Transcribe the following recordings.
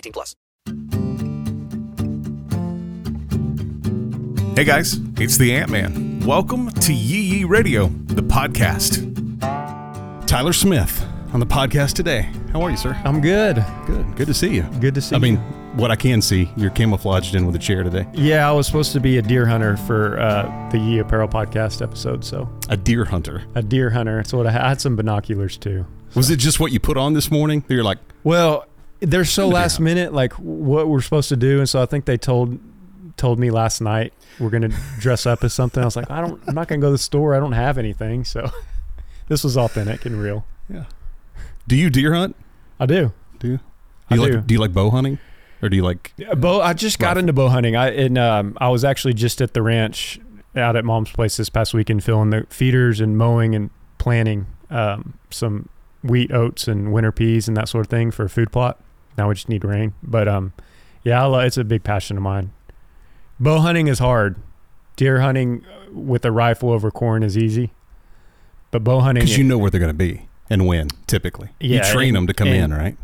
18 plus. Hey guys, it's the Ant Man. Welcome to Yee Yee Radio, the podcast. Tyler Smith on the podcast today. How are you, sir? I'm good. Good. Good to see you. Good to see you. I mean, what I can see, you're camouflaged in with a chair today. Yeah, I was supposed to be a deer hunter for uh, the Ye Apparel podcast episode. So A deer hunter. a deer hunter. So what I had. I had some binoculars too. Was it just what you put on this morning? You're like, Well, they're so I'm a deer last hunter. minute, like what we're supposed to do, and so I think they told told me last night we're gonna dress up as something. I was like, I don't. I'm not gonna go to the store. I don't have anything. So this was authentic and real. Yeah. Do you deer hunt? I do. Do you? I Do you do. like do you like bow hunting? Or do you like Yeah, bow. I just got Rifle. into bow hunting. I and um, I was actually just at the ranch out at mom's place this past weekend, filling the feeders and mowing and planting um, some wheat, oats, and winter peas and that sort of thing for a food plot. Now we just need rain, but um, yeah, I lo- it's a big passion of mine. Bow hunting is hard. Deer hunting uh, with a rifle over corn is easy, but bow hunting because you know where they're going to be and when, typically. yeah, you train and- them to come in, right?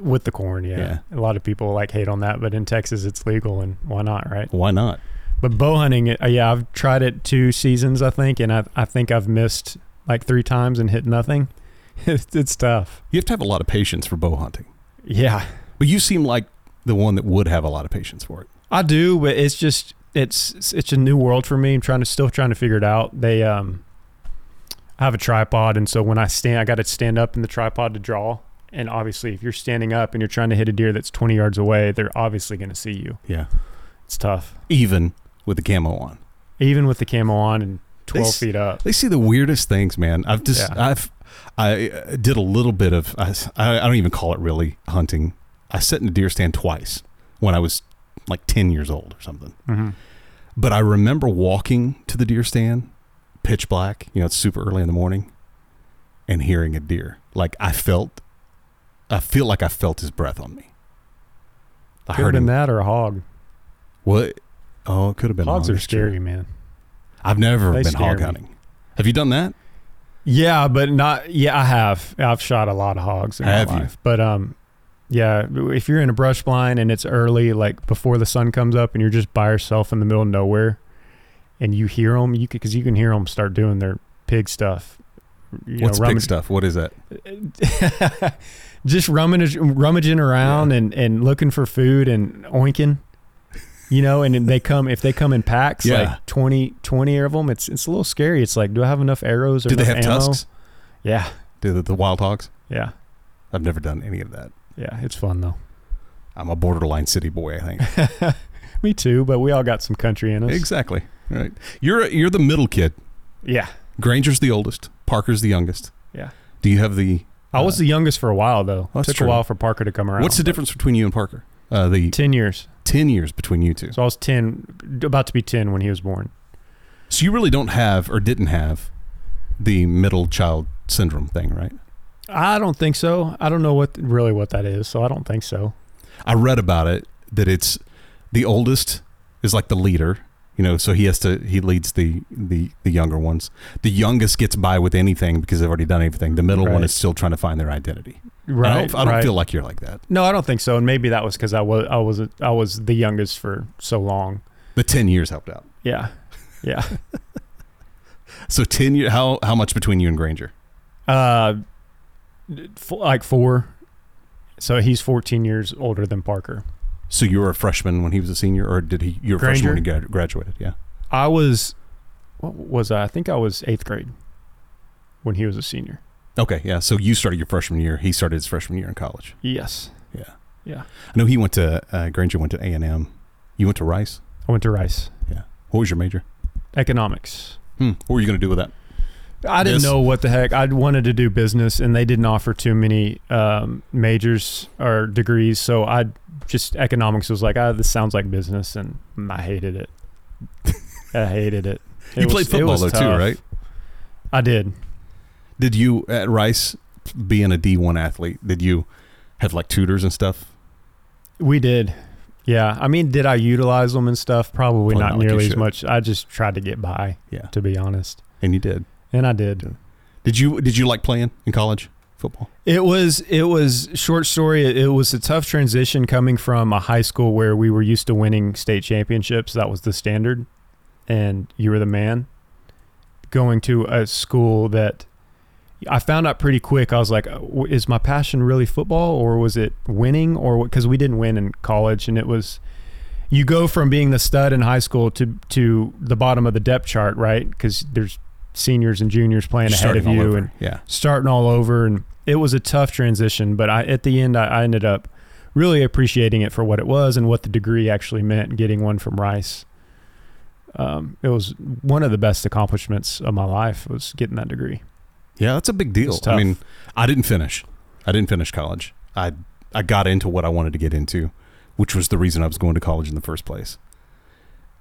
with the corn, yeah. Yeah. A lot of people like hate on that, but in Texas it's legal, and why not, right? Why not? But bow hunting, uh, yeah, I've tried it two seasons, I think, and I I think I've missed like three times and hit nothing. it's, it's tough. You have to have a lot of patience for bow hunting. Yeah, But you seem like the one that would have a lot of patience for it. I do, but it's just it's it's a new world for me. I'm trying to still trying to figure it out. They um, I have a tripod, and so when I stand, I got to stand up in the tripod to draw. And obviously, if you're standing up and you're trying to hit a deer that's 20 yards away, they're obviously going to see you. Yeah. It's tough, Even with the camo on. even with the camo on and 12 s- feet up. They see the weirdest things, man. I've just, Yeah. I've, I uh, did a little bit of, I, I don't even call it really hunting. I sat in a deer stand twice when I was like 10 years old or something. hmm But I remember walking to the deer stand, pitch black, you know, it's super early in the morning, and hearing a deer. Like I felt, I feel like I felt his breath on me. I Could heard him. that or a hog. What? Oh, it could have been. a Hogs hog, are scary, man. I've never They been hog me. hunting. Have you done that? Yeah, but not. Yeah, I have. I've shot a lot of hogs in Have my you? life. But um, yeah, if you're in a brush blind and it's early, like before the sun comes up, and you're just by yourself in the middle of nowhere, and you hear them, you because you can hear them start doing their pig stuff. You What's know, pig stuff? What is that? just rummaging, rummaging around and, and looking for food and oinking. You know, and they come if they come in packs, Yeah. like 20, 20 of them. It's it's a little scary. It's like, do I have enough arrows or Do they have ammo? tusks? Yeah, Do the, the wild hogs? yeah, I've never done any of that. yeah. It's fun though. I'm a borderline city boy, I think. Me too, but we all got some country in us. exactly. Right. You're you're the middle kid. Yeah, Granger's the oldest. Parker's the youngest. yeah. Do you have the? I was uh, the youngest for a while though. That's Took true. a while for Parker to come around. What's the difference between you and Parker? Uh, the Ten years. Ten years between you two. So I was ten, about to be ten when he was born. So you really don't have or didn't have the middle child syndrome thing, right? I don't think so. I don't know what really what that is, so I don't think so. I read about it that it's the oldest is like the leader, you know, so he has to he leads the the the younger ones. The youngest gets by with anything because they've already done everything. The middle one is still trying to find their identity. Right. I don't, I don't right. feel like you're like that. No, I don't think so. And maybe that was because I was I was I was the youngest for so long. The ten years helped out. Yeah, yeah. So ten year how how much between you and Granger? uh, f- like four. So he's 14 years older than Parker. So you were a freshman when he was a senior, or did he? You were a freshman when he graduated. Yeah. I was, what was I? I think I was eighth grade when he was a senior. Okay. Yeah. So you started your freshman year. He started his freshman year in college. Yes. Yeah. Yeah. I know he went to uh, Granger. Went to A and M. You went to Rice. I went to Rice. Yeah. What was your major? Economics. Hmm. What were you going to do with that? I didn't This- know what the heck. I wanted to do business, and they didn't offer too many um, majors or degrees. So I just economics was like, ah, this sounds like business, and I hated it. I hated it. It you was- played football though too, right? I did. Did you at Rice, being a D one athlete, did you have like tutors and stuff? We did. Yeah. I mean, did I utilize them and stuff? Probably Probably not not like nearly as should. much. I just tried to get by, Yeah. to be honest. And you did. And I did. Did you? Did you like playing in college football? It was it was short story. It, it was a tough transition coming from a high school where we were used to winning state championships. That was the standard, and you were the man. Going to a school that I found out pretty quick. I was like, is my passion really football, or was it winning, or because we didn't win in college, and it was. You go from being the stud in high school to to the bottom of the depth chart, right? Because there's seniors and juniors playing ahead of you, and yeah. starting all over and it was a tough transition but I, at the end I, I ended up really appreciating it for what it was and what the degree actually meant getting one from rice um, it was one of the best accomplishments of my life was getting that degree Yeah, that's a big deal. I mean, I didn't finish. I didn't finish college. I I got into what I wanted to get into, which was the reason I was going to college in the first place.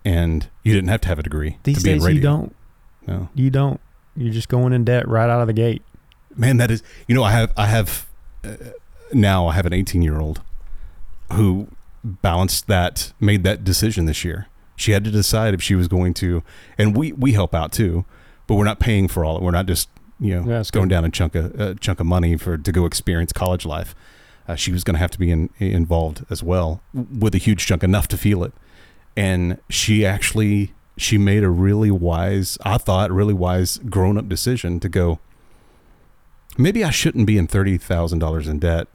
And you didn't have to have a degree these to be in radio. you don't No. you don't you're just going in debt right out of the gate Man, that is. You know, I have I have uh, now I have an 18 year old who balanced that, made that decision this year. She had to decide if she was going to, and we we help out too, but we're not paying for all. It we're not just you know Yeah, going good. down a chunk of a chunk of money for to go experience college life. Uh, she was going to have to be in, involved as well with a huge chunk, enough to feel it. And she actually she made a really wise, I thought, really wise grown up decision to go. Maybe I shouldn't be in thirty thousand dollars in debt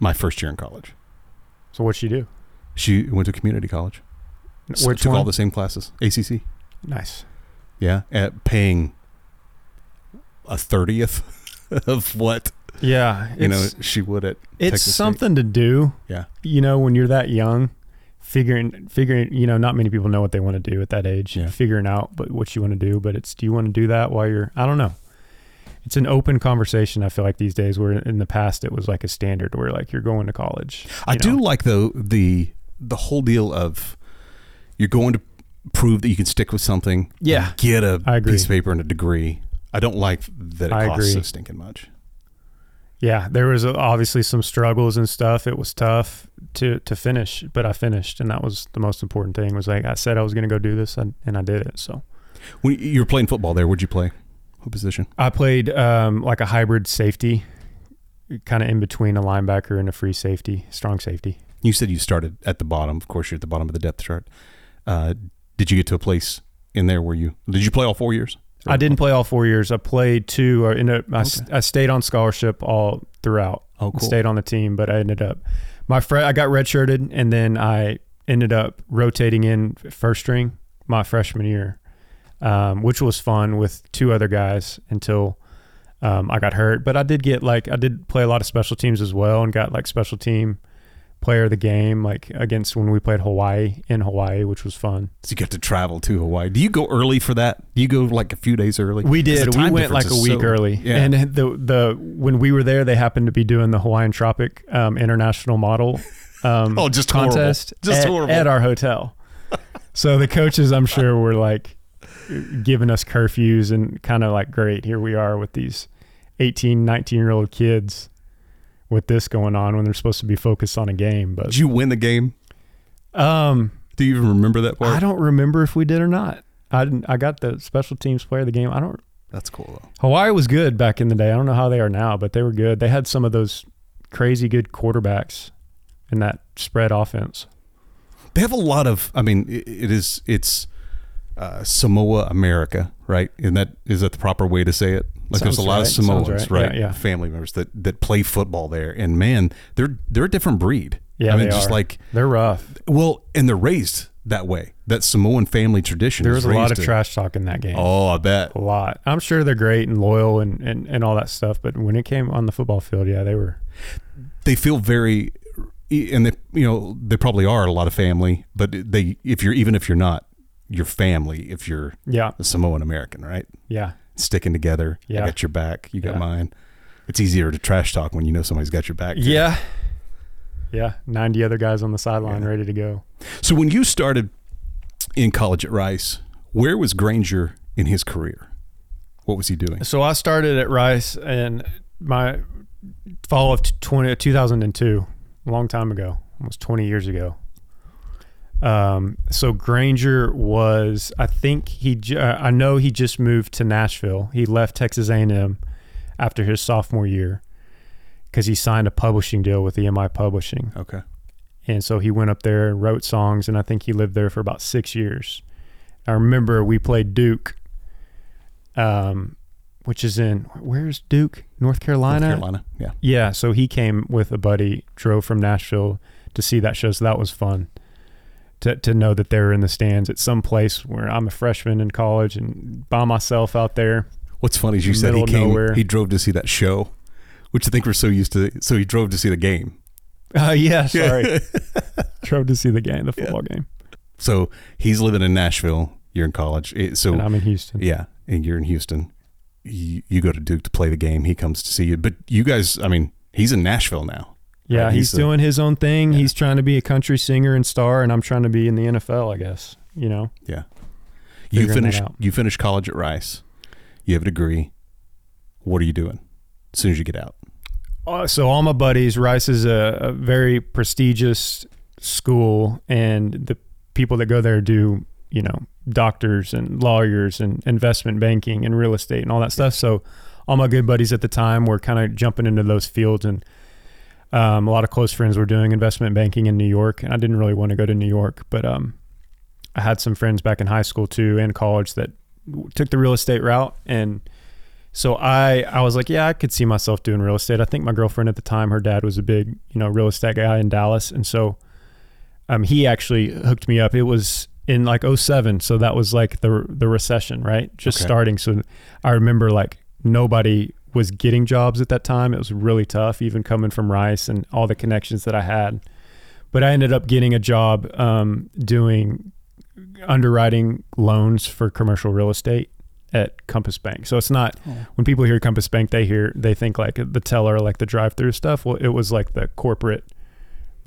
my first year in college. so what'd she do She went to community college. Which took one all the same classes. ACC. nice Yeah, at paying a thirtieth of what yeah you know she would at. it's Texas State. something to do Yeah. you know when you're that young figuring figuring you know not many people know what they want to do at that age Yeah. figuring out but what you want to do but it's do you want to do that while you're i don't know it's an open conversation i feel like these days where in the past it was like a standard where like you're going to college I you do like though the the whole deal of you're going to prove that you can stick with something. Yeah. Get a piece of paper and a degree. I don't like that it I costs so agree. stinking much. yeah there was obviously some struggles and stuff it was tough to to finish but i finished and that was the most important thing was like i said i was going to go do this and, and i did it so When you were playing football there, where'd you play? What position? I played um, like a hybrid safety, kind of in between a linebacker and a free safety, strong safety. You said you started at the bottom. Of course, you're at the bottom of the depth chart. Uh, did you get to a place in there where you did you play all four years? I didn't play all four years. I played two. Or in a, I, Okay. I stayed on scholarship all throughout. Oh, cool. Stayed on the team, but I ended up my fre- I got redshirted, and then I ended up rotating in first string my freshman year, um, which was fun with two other guys until um, I got hurt. But I did get like I did play a lot of special teams as well, and got like special team player of the game like against when we played Hawaii in Hawaii, which was fun. So you get to travel to Hawaii. Do you go early for that? Do you go like a few days early? We did. We went like a week so- early, Yeah. and the the when we were there, they happened to be doing the Hawaiian Tropic um, International Model um, Oh, just horrible. contest Just at, horrible. at our hotel. so the coaches, I'm sure, were like giving us curfews and kind of like, great, here we are with these 18, 19 year old kids with this going on when they're supposed to be focused on a game. But Did you win the game? um, Do you even remember that part? I don't remember if we did or not. I didn't. I got the special teams player of the game. I don't. That's cool though. Hawaii was good back in the day. I don't know how they are now, but they were good. They had some of those crazy good quarterbacks in that spread offense. They have a lot of. I mean, it, it is. It's uh, Samoa America, right? And that is that the proper way to say it? Like there's a lot right. of Sounds Samoans, right. right? Yeah, yeah. Family members that that play football there, and man, they're they're a different breed. Yeah, I mean, just are. like they're rough. well, and they're raised that way. That Samoan family tradition. There was a lot of to- trash talk in that game. Oh, I bet. A lot. I'm sure they're great and loyal and, and, and all that stuff, but when it came on the football field, yeah, they were. they feel very and they you know they probably are a lot of family but they if you're even if you're not you're family if you're Yeah, a samoan american right yeah, sticking together i Yeah. got your back you got Yeah. mine it's easier to trash talk when you know somebody's got your back too. yeah, yeah. Ninety other guys on the sideline ready to go. so when you started in college at rice where was granger in his career what was he doing So I started at Rice in my fall of 20, 2002, a long time ago, almost 20 years ago. Um, so Granger was, I think he, uh, I know he just moved to Nashville. He left Texas A&M after his sophomore year because he signed a publishing deal with EMI Publishing. okay And so he went up there and wrote songs, and I think he lived there for about six years. I remember we played Duke, um, which is in where's Duke, North Carolina? north carolina yeah Yeah, so he came with a buddy, drove from Nashville to see that show. So that was fun to to know that they're in the stands at some place where I'm a freshman in college and by myself out there. what's funny is you said he came nowhere. he drove to see that show which i think we're so used to so he drove to see the game Uh, yeah, sorry. drove to see the game, the football game, So he's living in Nashville. You're in college. So and I'm in Houston. yeah, and you're in Houston. You, you go to Duke to play the game. He comes to see you. But you guys, I mean, he's in Nashville now. Yeah, Right, he's, he's a- doing his own thing. He's trying to be a country singer and star, and I'm trying to be in the NFL. I guess you know. Yeah. You finished. You finished college at Rice. You have a degree. What are you doing as soon as you get out? Uh, so all my buddies, Rice is a, a very prestigious school, and the people that go there do you know doctors and lawyers and investment banking and real estate and all that stuff. So all my good buddies at the time were kind of jumping into those fields, and um, a lot of close friends were doing investment banking in New York, and I didn't really want to go to New York, but um, I had some friends back in high school too and college that took the real estate route and so I I was like, yeah, I could see myself doing real estate. I think my girlfriend at the time, her dad was a big, you know, real estate guy in Dallas. And so um he actually hooked me up. It was in like 07, so that was like the the recession, right? Just Okay. starting. So I remember like nobody was getting jobs at that time. It was really tough, even coming from Rice and all the connections that I had. But I ended up getting a job um, doing underwriting loans for commercial real estate at Compass Bank. So it's not when people hear Compass Bank, they hear they think like the teller, like the drive-through stuff. Well, it was like the corporate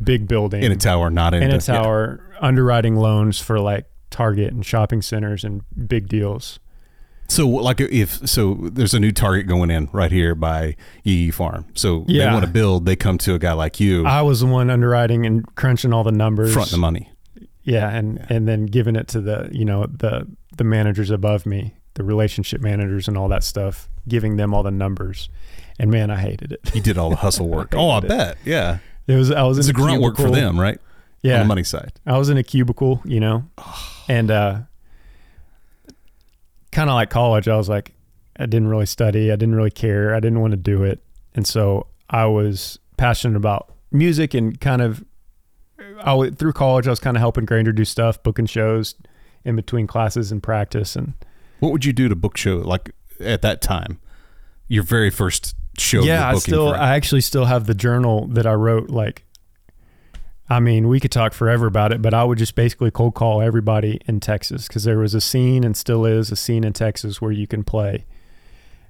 big building In a tower, not in, in the- a tower, underwriting loans for like Target and shopping centers and big deals. So like if so, there's a new target going in right here by EE Farm. So they want to build. They come to a guy like you, I was the one underwriting and crunching all the numbers. front the money. Yeah, and and then giving it to the you know the the managers above me, the relationship managers and all that stuff, giving them all the numbers. And man, I hated it. You did all the hustle work. oh, I it. bet. Yeah, It was I was it's a grunt work for them, right? Yeah, on the money side. I was in a cubicle, you know, and uh, kind of like college. I was like, I didn't really study. I didn't really care. I didn't want to do it, and so I was passionate about music and kind of. I through college, I was kind of helping Granger do stuff, booking shows in between classes and practice, and What would you do to book show like at that time? Your very first show. yeah, I still, I actually still have the journal that I wrote. Like, I mean, we could talk forever about it, but I would just basically cold call everybody in Texas because there was a scene and still is a scene in Texas where you can play.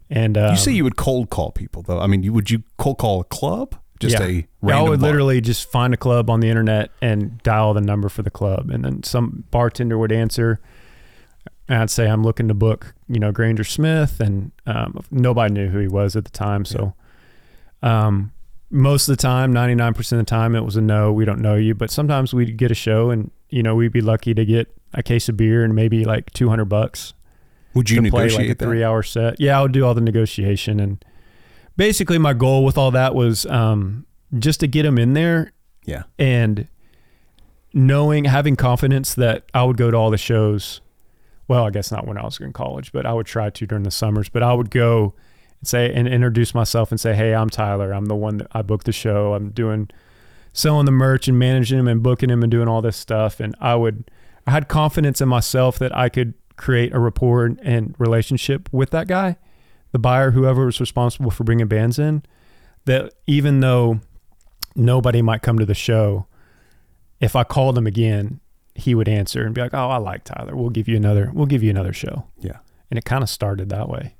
And um, you say you would cold call people though. I mean, you would you cold call a club? Just yeah. a random I would bar? literally just find a club on the internet and dial the number for the club, and then some bartender would answer. And I'd say I'm looking to book, you know, Granger Smith, and um, nobody knew who he was at the time. So, um, most of the time, 99% of the time, it was a no. We don't know you, but sometimes we'd get a show, and you know, we'd be lucky to get a case of beer and maybe like 200 bucks Would you to play negotiate like a that? three hour set. Yeah, I would do all the negotiation and basically my goal with all that was um, just to get them in there Yeah. and knowing having confidence that I would go to all the shows well, I guess not when I was in college, but I would try to during the summers. But I would go and say and introduce myself and say, "Hey, I'm Tyler. I'm the one that I booked the show. I'm doing selling the merch and managing him and booking him and doing all this stuff." And I would, I had confidence in myself that I could create a rapport and, and relationship with that guy, the buyer, whoever was responsible for bringing bands in. That even though nobody might come to the show, if I called him again, he would answer and be like, "Oh, I like Tyler. We'll give you another. We'll give you another show." Yeah. And it kind of started that way.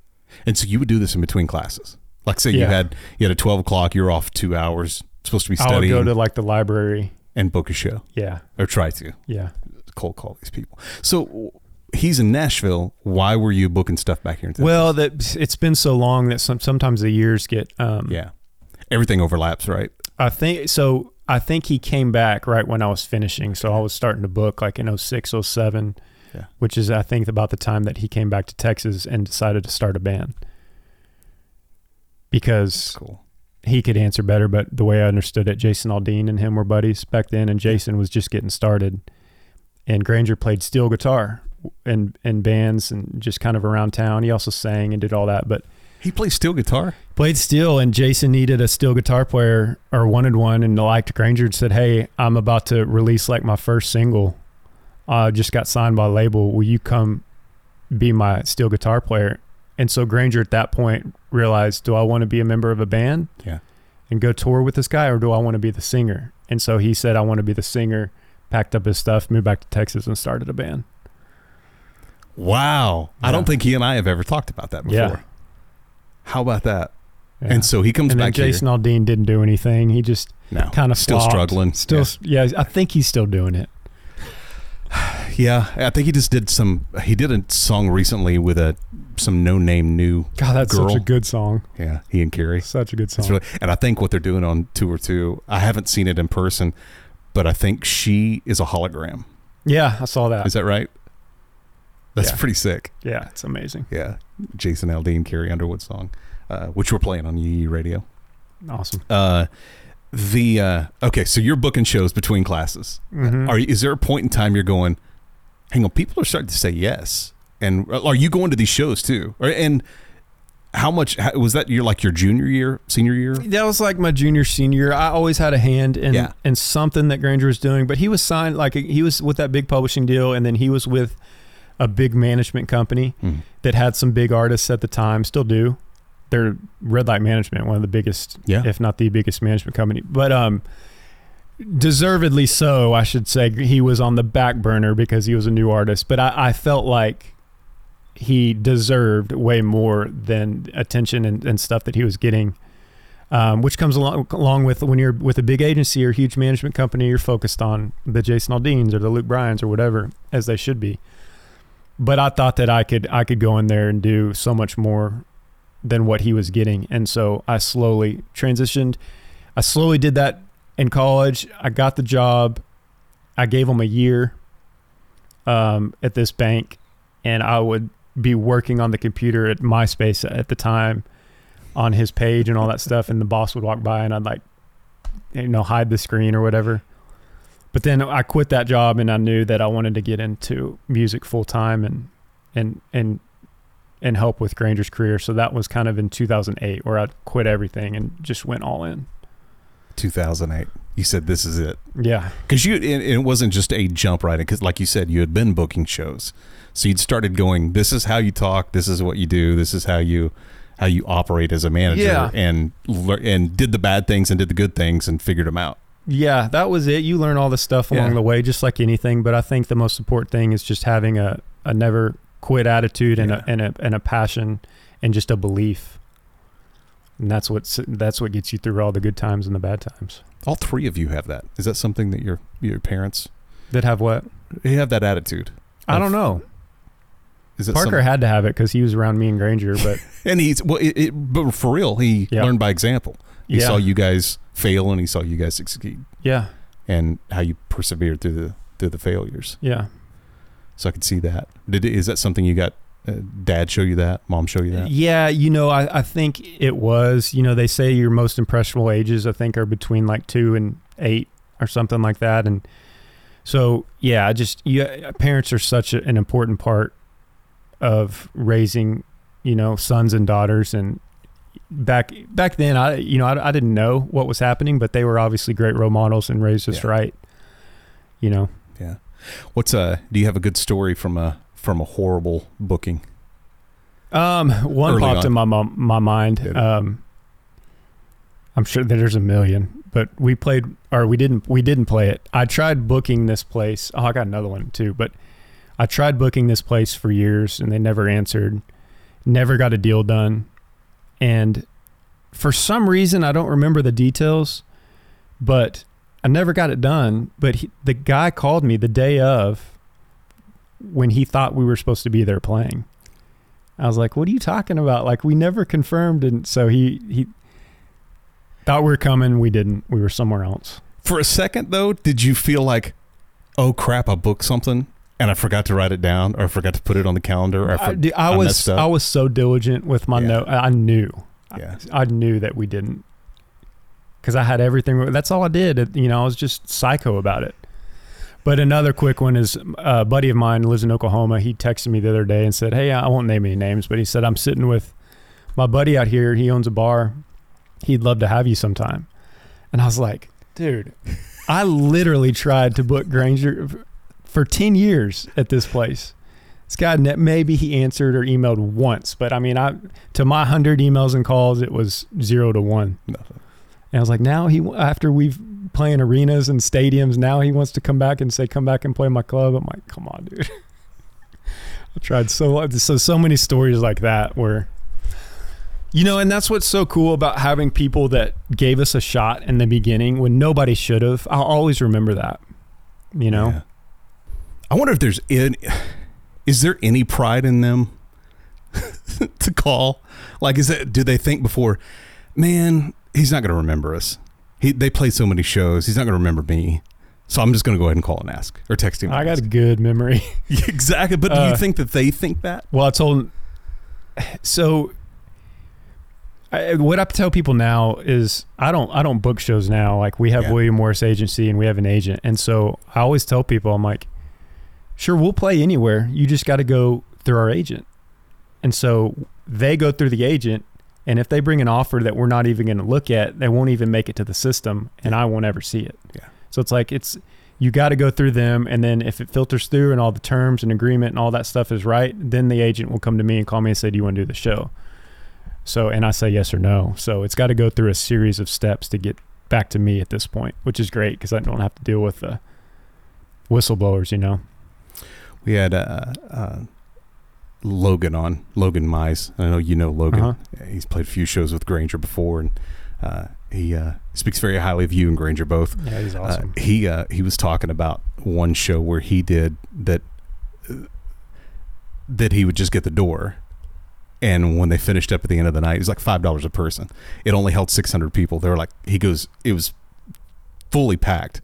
And so you would do this in between classes. Like say you Yeah. had you had a twelve o'clock, you're off two hours, supposed to be I would studying go to like the library. and book a show. Yeah, Or try to. yeah. Cold call these people. So he's in Nashville. Why were you booking stuff back here in Texas? Well, that it's been so long that some, sometimes the years get. Um, yeah. Everything overlaps, right? I think so. I think he came back right when I was finishing, so I was starting to book like in 06, 07, Yeah. which is I think about the time that he came back to Texas and decided to start a band because Cool. he could answer better. But the way I understood it, Jason Aldean and him were buddies back then, and Jason was just getting started. And Granger played steel guitar and in bands and just kind of around town. He also sang and did all that, but He plays steel guitar. played steel. And Jason needed a steel guitar player or wanted one, and liked Granger and said, "Hey, I'm about to release like my first single. I just got signed by a label. Will you come be my steel guitar player?" And so Granger at that point realized, do I want to be a member of a band? Yeah. and go tour with this guy, or do I want to be the singer? And so he said, I want to be the singer. Packed up his stuff, moved back to Texas, and started a band. Wow. I don't think he and I have ever talked about that before. Yeah. How about that? Yeah. And so he comes and back Jason Aldean didn't do anything. He just. No. kind of still flopped. struggling. Still, yeah. I think he's still doing it. Yeah. I think he just did some he did a song recently with a some no name new God, that's girl. such a good song. Yeah, he and Carrie. Such a good song. Really, and I think what they're doing on tour too. I haven't seen it in person, but I think she is a hologram. yeah, I saw that. Is that right? That's Yeah. pretty sick. yeah, it's amazing. Yeah, Jason Aldean, Carrie Underwood song, uh, which we're playing on Yee Radio. Awesome. Uh, the uh, okay, so you're booking shows between classes. Mhm. Are you, is there a point in time you're going? Hang on, people are starting to say yes, and are you going to these shows too? Or, and how much how, was that? Your like your junior year, senior year? That was like my junior senior. I always had a hand in Yeah. in something that Granger was doing, but he was signed like he was with that big publishing deal, and then he was with a big management company Mm. that had some big artists at the time, still do. They're Red Light Management, one of the biggest, Yeah. if not the biggest management company. But um, deservedly so, I should say. He was on the back burner because he was a new artist. But I, I felt like he deserved way more than attention and, and stuff that he was getting. Um, which comes along along with when you're with a big agency or a huge management company, you're focused on the Jason Aldeans or the Luke Bryans or whatever, as they should be. But I thought that I could I could go in there and do so much more than what he was getting, and so I slowly transitioned. I slowly did that in college. I got the job. I gave him a year um, at this bank, and I would be working on the computer at MySpace at the time on his page and all that stuff. And the boss would walk by, and I'd like, you know, hide the screen or whatever. But then I quit that job, and I knew that I wanted to get into music full time and and and and help with Granger's career. So that was kind of in 2008 where I quit everything and just went all in. 2008. You said this is it Yeah. because you. And it wasn't just a jump right in. because, like you said, you had been booking shows, so you'd started going. This is how you talk. This is what you do. This is how you how you operate as a manager. Yeah. And and did the bad things and did the good things and figured them out. Yeah, that was it. You learn all the stuff along Yeah. the way, just like anything. But I think the most important thing is just having a, a never quit attitude and, Yeah. a, and a and a passion and just a belief. And that's what's that's what gets you through all the good times and the bad times. All three of you have that. Is that something that your your parents That have what? they have that attitude? I don't know. Is it Parker had to have it because he was around me and Granger. But and he's well, it, it, but for real, he Yeah. learned by example. He Yeah. saw you guys fail and he saw you guys succeed, yeah, and how you persevered through the through the failures. yeah, So I could see that. Did is that something you got? Uh, dad show you that? Mom show you that? yeah. You know, I, I think it was. You know, they say your most impressionable ages I think are between like two and eight or something like that. And so yeah, I just yeah, parents are such a, an important part of raising, you know, sons and daughters. And back back then, I you know I, I didn't know what was happening, but they were obviously great role models and raised us Yeah. right. You know. What's a? do you have a good story from a from a horrible booking? Um, one Early popped on. in my my mind. Um, I'm sure that there's a million, but we played or we didn't we didn't play it. I tried booking this place. Oh, I got another one too, but I tried booking this place for years and they never answered. Never got a deal done. And for some reason I don't remember the details, but I never got it done, but he, the guy called me the day of when he thought we were supposed to be there playing. I was like, "What are you talking about? Like we never confirmed." And so he he thought we were coming. We didn't. We were somewhere else. For a second though, did you feel like, oh crap, I booked something and I forgot to write it down or I forgot to put it on the calendar or I, for- I I was? I was so diligent with my Yeah. note. I I knew. Yeah. I, I knew that we didn't because I had everything. That's all I did. You know, I was just psycho about it. But another quick one is a buddy of mine lives in Oklahoma. He texted me the other day and said, "Hey, I won't name any names, but he said I'm sitting with my buddy out here. He owns a bar. He'd love to have you sometime." And I was like, "Dude, I literally tried to book Granger for 10 years at this place. This guy, ne- maybe he answered or emailed once, but I mean, I to my 100 emails and calls, it was zero to one. Nothing. And I was like, now he, after we've playing arenas and stadiums, now he wants to come back and say, come back and play my club. I'm like, come on, dude. I tried so, so, so many stories like that where, you know, and that's what's so cool about having people that gave us a shot in the beginning when nobody should have. I'll always remember that, you know? Yeah. I wonder if there's any, is there any pride in them to call? Like, is it, do they think before, man, he's not going to remember us. He, they play so many shows. He's not going to remember me. So I'm just going to go ahead and call and ask or text him. I got a good memory. exactly. But do you Uh, think that they think that? Well, I told so. I, what I tell people now is I don't I don't book shows now. Like we have Yeah. William Morris Agency and we have an agent, and so I always tell people I'm like, sure we'll play anywhere. You just got to go through our agent, and so they go through the agent. And if they bring an offer that we're not even going to look at, they won't even make it to the system, and I won't ever see it. Yeah. So it's like it's you got to go through them, and then if it filters through and all the terms and agreement and all that stuff is right, then the agent will come to me and call me and say, "Do you want to do the show?" So and I say yes or no. So it's got to go through a series of steps to get back to me at this point, which is great because I don't have to deal with the whistleblowers. You know. We had a. uh, uh, Logan on Logan Mize. I know you know Logan. Uh-huh. He's played a few shows with Granger before, and uh, he uh, speaks very highly of you and Granger both. Yeah, he's Uh, awesome. he uh, he was talking about one show where he did that uh, that he would just get the door, and when they finished up at the end of the night, it was like five dollars a person. It only held six hundred people. They were like, he goes, it was fully packed.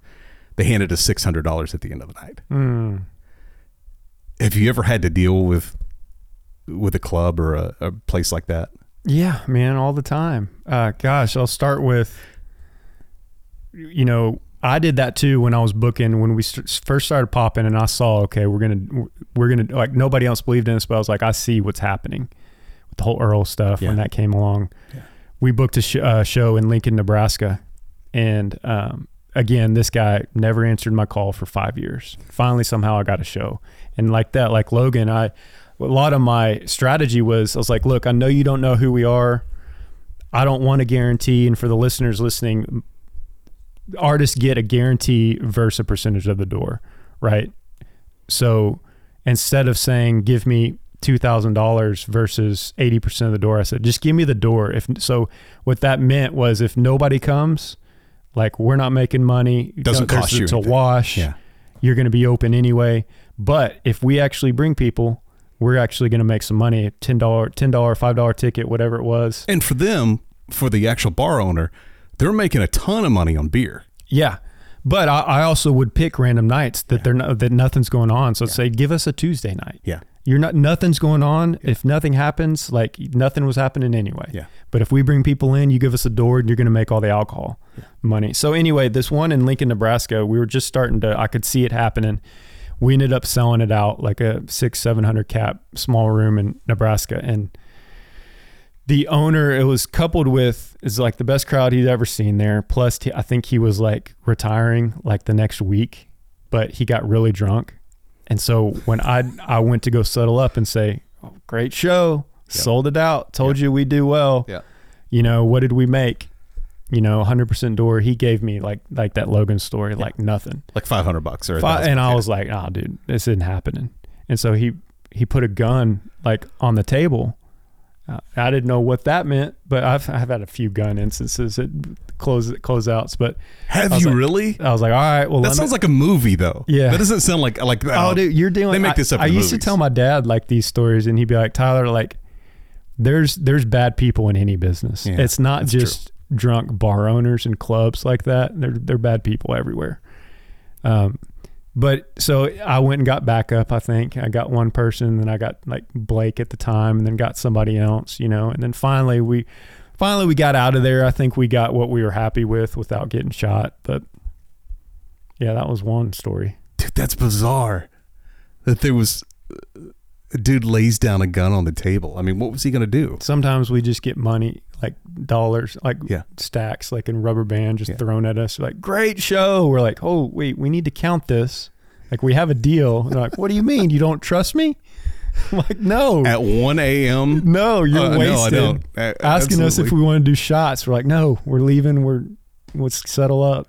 They handed us six hundred dollars at the end of the night. Mm. Have you ever had to deal with with a club or a, a place like that? Yeah, man, all the time. Uh, gosh, I'll start with, you know, I did that too when I was booking when we st- first started popping, and I saw, okay, we're gonna, we're gonna like nobody else believed in us, but I was like, I see what's happening with the whole Earl stuff Yeah. when that came along. Yeah. We booked a sh- uh, show in Lincoln, Nebraska, and um, again, this guy never answered my call for five years. Finally, somehow I got a show, and like that, like Logan, I a lot of my strategy was I was like, look, I know you don't know who we are. I don't want a guarantee. And for the listeners listening, artists get a guarantee versus a percentage of the door, right? So instead of saying, give me $2,000 versus 80% of the door, I said, just give me the door. If so, what that meant was if nobody comes, like we're not making money, Doesn't cost you it's a wash Yeah. you're going to be open anyway. But if we actually bring people, we're actually going to make some money. $10, $10, $5 ticket, whatever it was. And for them, for the actual bar owner, they're making a ton of money on beer. Yeah. But I, I also would pick random nights that they're not, that nothing's going on. So say, give us a Tuesday night. Yeah. You're not, nothing's going on. If nothing happens, like nothing was happening anyway. Yeah. But if we bring people in, you give us a door and you're going to make all the alcohol money. So anyway, this one in Lincoln, Nebraska, we were just starting to, I could see it happening. We ended up selling it out like a six, seven hundred cap small room in Nebraska, and the owner it was coupled with is like the best crowd he'd ever seen there. Plus, I think he was like retiring like the next week, but he got really drunk, and so when I I went to go settle up and say, oh, "Great show, sold it out, told you we do well." Yeah. You know what did we make? You know, 100% door. He gave me like like that Logan story, like nothing. Like 500 bucks or a and I Yeah. was like, "Oh, dude, this isn't happening." And so he he put a gun like on the table. Uh, I didn't know what that meant, but I've I've had a few gun instances at close closeouts. But Have you like- really? I was like, "All right, well, That sounds me- like a movie, though. Yeah. That doesn't sound like like. Oh, dude, you're dealing. They make I- this up I, used to tell my dad like these stories, and he'd be like, "Tyler, like, there's there's bad people in any business. Yeah, it's not just drunk bar owners and clubs like that. They're they're bad people everywhere." Um, but so I went and got backup. I think I got one person, then I got like Blake at the time, and then got somebody else, you know, and then finally we. Finally, we got out of there. I think we got what we were happy with without getting shot. But yeah, that was one story. Dude, that's bizarre. That there was a dude lays down a gun on the table. I mean, what was he gonna do? sometimes we just get money like dollars like Yeah. stacks like in rubber band just Yeah. thrown at us. Like great show. We're like oh wait we need to count this. Like we have a deal. They're like what do you mean? You don't trust me? I'm like no. At 1 a.m. no you're Uh, no, I don't. Asking us if we want to do shots. We're like no we're leaving. We're let's settle up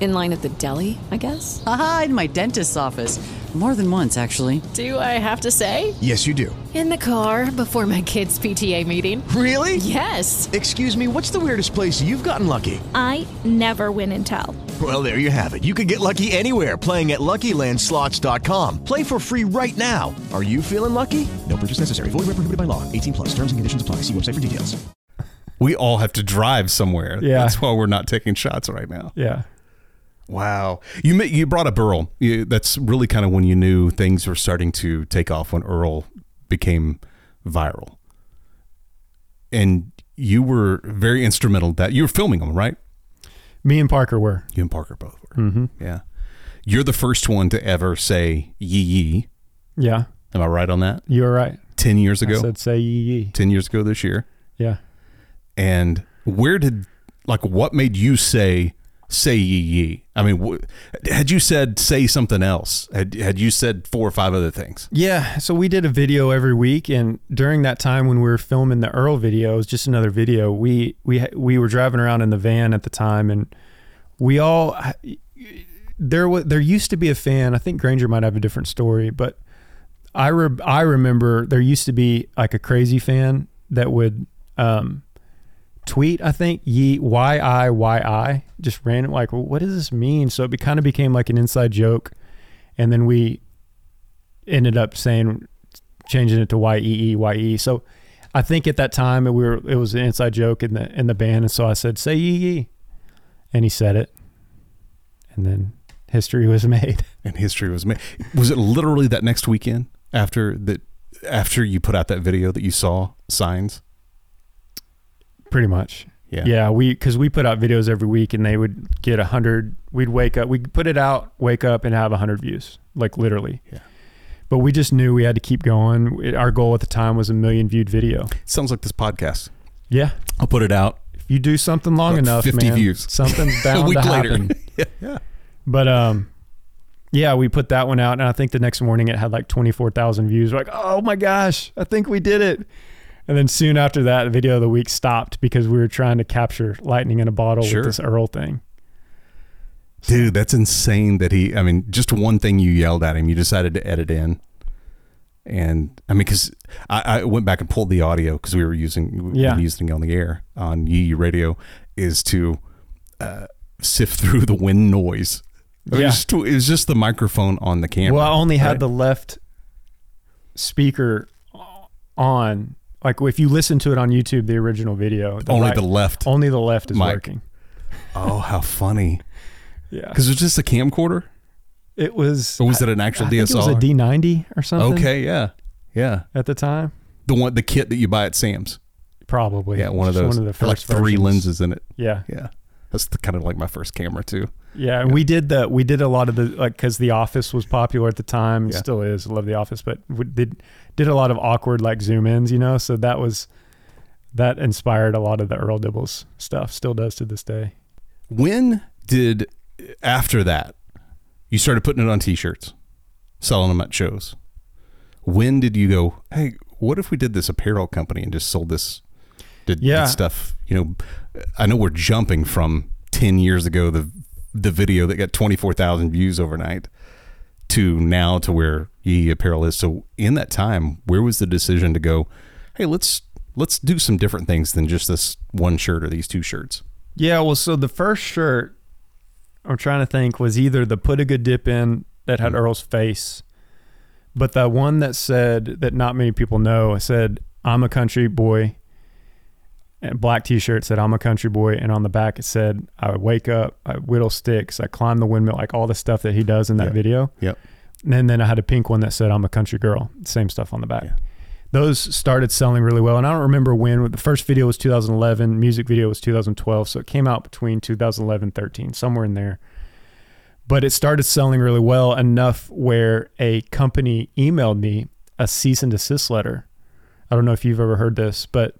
In line at the deli, I guess? Aha, in my dentist's office. More than once, actually. Do I have to say? Yes, you do. In the car before my kids' PTA meeting. Really? Yes. Excuse me, what's the weirdest place you've gotten lucky? I never win and tell. Well, there you have it. You can get lucky anywhere playing at LuckyLandSlots.com. Play for free right now. Are you feeling lucky? No purchase necessary. Void where prohibited by law. 18 plus. Terms and conditions apply. See website for details. We all have to drive somewhere. Yeah. That's why we're not taking shots right now. yeah Wow. You you brought up Earl. You, that's really kind of when you knew things were starting to take off when Earl became viral. And you were very instrumental that you were filming him, right? me and parker were You and Parker both were. Mm-hmm. Yeah. You're the first one to ever say yee yee. yeah Am I right on that? You're right 10 years i ago? said say yee yee 10 years ago this year. yeah And where did, like, what made you say, say yee yee. I mean, had you said say something else? Had, had you said four or five other things? Yeah, so we did a video every week, and during that time when we were filming the Earl video, it was just another video. We we we were driving around in the van at the time, and we all there was there used to be a fan. I think Granger might have a different story, but I re- I remember there used to be like a crazy fan that would um, tweet. I think ye y i y i just random like well, what does this mean? So it kind of became like an inside joke, and then we ended up saying changing it to Y E E Y E. So I think at that time we were it was an inside joke in the in the band, and so I said say Yee Yee, and he said it, and then history was made. And history was made. Was it literally that next weekend after that? After you put out that video that you saw signs? Pretty much. Yeah. Yeah, we because we put out videos every week, and they would get a hundred. We'd wake up, we'd put it out, wake up, and have a hundred views, like literally. Yeah. But we just knew we had to keep going. It- Our goal at the time was a million viewed video. Sounds like this podcast. Yeah, I'll put it out. if you do something long enough, 50 man, views. something's a bound week to later. happen. yeah, yeah. But um, yeah, we put that one out, and I think the next morning it had like twenty four thousand views. We're like, oh my gosh, I think we did it. And then soon after that, the video of the week stopped because we were trying to capture lightning in a bottle Sure. with this Earl thing. Dude, that's insane that he, I mean, just one thing you yelled at him, you decided to edit in. And I mean, because I, I went back and pulled the audio because we were using, we Yeah. using it on the air on Yee Yee Radio, is to uh, sift through the wind noise. It was, Yeah. just, it was just the microphone on the camera. Well, I only had right? the left speaker on. Like if you listen to it on YouTube, the original video, Only right- the left only the left is working. Oh, how funny! Yeah, Because it was just a camcorder, it was. or was it an actual I DSLR? It was a D90 or something. Okay, yeah, yeah. at the time, The one, the kit that you buy at Sam's. probably. Yeah, one of those. One of the Had like first three versions. lenses in it. Yeah, Yeah, that's the, kind of like my first camera too. Yeah, and we did the we did a lot of the like because The Office was popular at the time, Yeah. still is. I love The Office, but we did did a lot of awkward like zoom ins, you know. So that was that inspired a lot of the Earl Dibbles stuff. Still does to this day. When did after that you started putting it on T-shirts, selling them at shows? When did you go? Hey, what if we did this apparel company and just sold this? Did, did Yeah. stuff. You know, I know we're jumping from ten years ago the the video that got twenty four thousand views overnight to now to where Yee Apparel is. So in that time, where was the decision to go? Hey, let's let's do some different things than just this one shirt or these two shirts. Yeah, well, so the first shirt I'm trying to think was either the put a good dip in that had mm-hmm. Earl's face, but the one that said that not many people know I said I'm a country boy. And black T-shirt said I'm a country boy, and on the back it said I wake up, I whittle sticks, I climb the windmill, like all the stuff that he does in that Yeah. video. Yep. And then I had a pink one that said I'm a country girl. Same stuff on the back. Those started selling really well. And I don't remember when. The first video was 2011. Music video was 2012. So it came out between 2011 13, somewhere in there. But it started selling really well enough where a company emailed me a cease and desist letter. I don't know if you've ever heard this, but